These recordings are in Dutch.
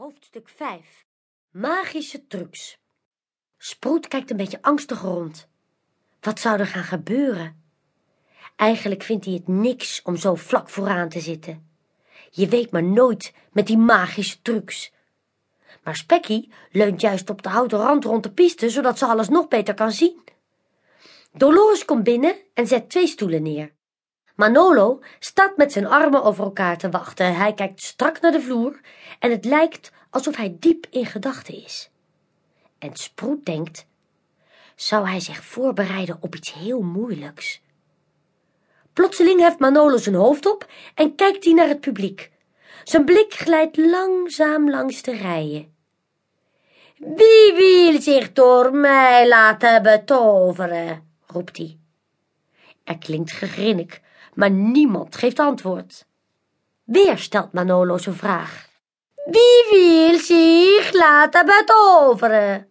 Hoofdstuk 5 Magische trucs Sproet kijkt een beetje angstig rond. Wat zou er gaan gebeuren? Eigenlijk vindt hij het niks om zo vlak vooraan te zitten. Je weet maar nooit met die magische trucs. Maar Spekky leunt juist op de houten rand rond de piste, zodat ze alles nog beter kan zien. Dolores komt binnen en zet twee stoelen neer. Manolo staat met zijn armen over elkaar te wachten. Hij kijkt strak naar de vloer en het lijkt alsof hij diep in gedachten is. En Sproet denkt, zou hij zich voorbereiden op iets heel moeilijks? Plotseling heft Manolo zijn hoofd op en kijkt hij naar het publiek. Zijn blik glijdt langzaam langs de rijen. Wie wil zich door mij laten betoveren? roept hij. Er klinkt gegrinnik, maar niemand geeft antwoord. Weer stelt Manolo zijn vraag. Wie wil zich laten betoveren?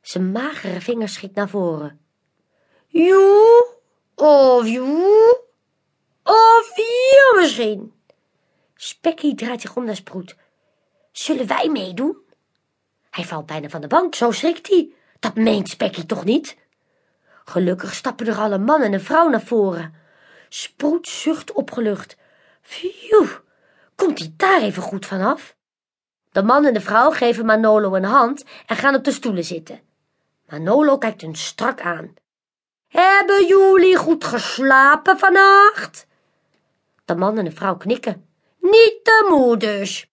Zijn magere vingers schiet naar voren. Joe, of joe, of je misschien. Spekkie draait zich om naar Sproet. Zullen wij meedoen? Hij valt bijna van de bank, zo schrikt hij. Dat meent Spekkie toch niet? Gelukkig stappen er alle man en een vrouw naar voren. Sproet zucht opgelucht. Phew, komt hij daar even goed vanaf? De man en de vrouw geven Manolo een hand en gaan op de stoelen zitten. Manolo kijkt hun strak aan. Hebben jullie goed geslapen vannacht? De man en de vrouw knikken. Niet te moe dus.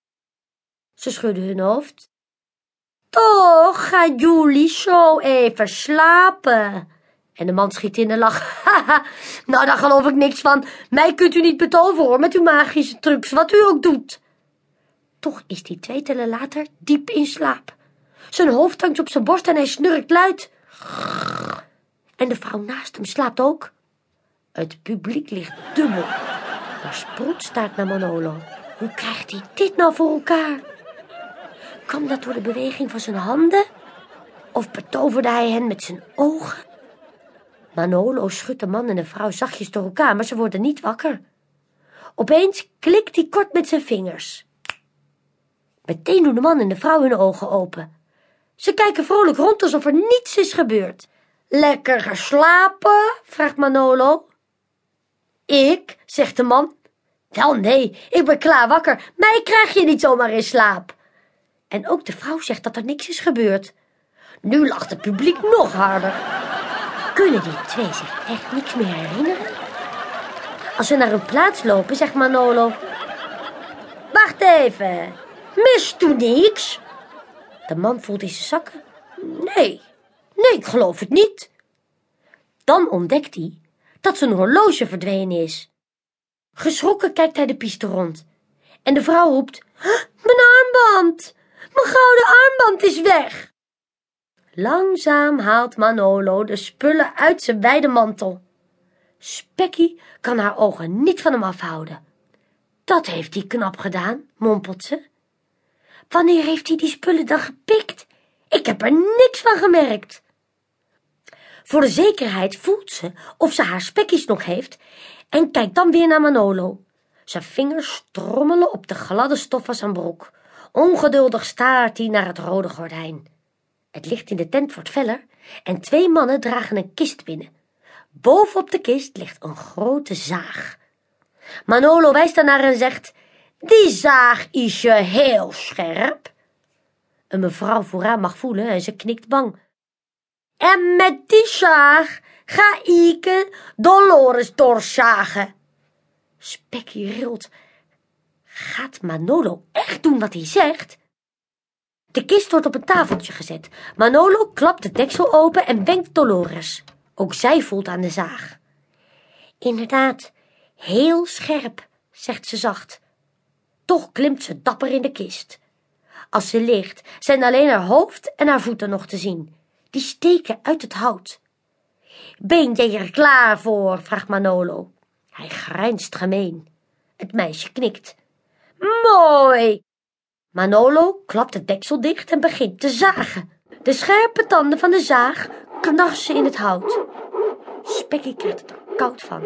Ze schudden hun hoofd. Toch gaan jullie zo even slapen. En de man schiet in de lach. Nou daar geloof ik niks van. Mij kunt u niet betoveren hoor, met uw magische trucs, wat u ook doet. Toch is hij twee tellen later diep in slaap. Zijn hoofd hangt op zijn borst en hij snurkt luid. En de vrouw naast hem slaapt ook. Het publiek ligt dubbel. Maar Sproet staat naar Manolo. Hoe krijgt hij dit nou voor elkaar? Kan dat door de beweging van zijn handen? Of betoverde hij hen met zijn ogen? Manolo schudt de man en de vrouw zachtjes door elkaar, maar ze worden niet wakker. Opeens klikt hij kort met zijn vingers. Meteen doen de man en de vrouw hun ogen open. Ze kijken vrolijk rond alsof er niets is gebeurd. Lekker geslapen? vraagt Manolo. Ik, zegt de man. Wel nee, ik ben klaar wakker. Mij krijg je niet zomaar in slaap. En ook de vrouw zegt dat er niks is gebeurd. Nu lacht het publiek nog harder. Kunnen die twee zich echt niks meer herinneren? Als we naar hun plaats lopen, zegt Manolo. Wacht even, mist u niks? De man voelt in zijn zakken. Nee, nee, ik geloof het niet. Dan ontdekt hij dat zijn horloge verdwenen is. Geschrokken kijkt hij de piste rond. En de vrouw roept, mijn armband, mijn gouden armband is weg. Langzaam haalt Manolo de spullen uit zijn wijde mantel. Spekkie kan haar ogen niet van hem afhouden. Dat heeft hij knap gedaan, mompelt ze. Wanneer heeft hij die spullen dan gepikt? Ik heb er niks van gemerkt. Voor de zekerheid voelt ze of ze haar spekkies nog heeft en kijkt dan weer naar Manolo. Zijn vingers strommelen op de gladde stof van zijn broek. Ongeduldig staart hij naar het rode gordijn. Het licht in de tent wordt feller en twee mannen dragen een kist binnen. Bovenop de kist ligt een grote zaag. Manolo wijst daarnaar en zegt, die zaag is je heel scherp. Een mevrouw vooraan mag voelen en ze knikt bang. En met die zaag ga ik Dolores doorzagen. Spekkie rilt. Gaat Manolo echt doen wat hij zegt? De kist wordt op een tafeltje gezet. Manolo klapt de deksel open en wenkt Dolores. Ook zij voelt aan de zaag. Inderdaad, heel scherp, zegt ze zacht. Toch klimt ze dapper in de kist. Als ze ligt, zijn alleen haar hoofd en haar voeten nog te zien. Die steken uit het hout. Ben jij er klaar voor? vraagt Manolo. Hij grijnst gemeen. Het meisje knikt. Mooi! Manolo klapt het deksel dicht en begint te zagen. De scherpe tanden van de zaag knarsen in het hout. Spekkie krijgt het er koud van.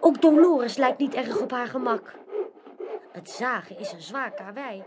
Ook Dolores lijkt niet erg op haar gemak. Het zagen is een zwaar karwei.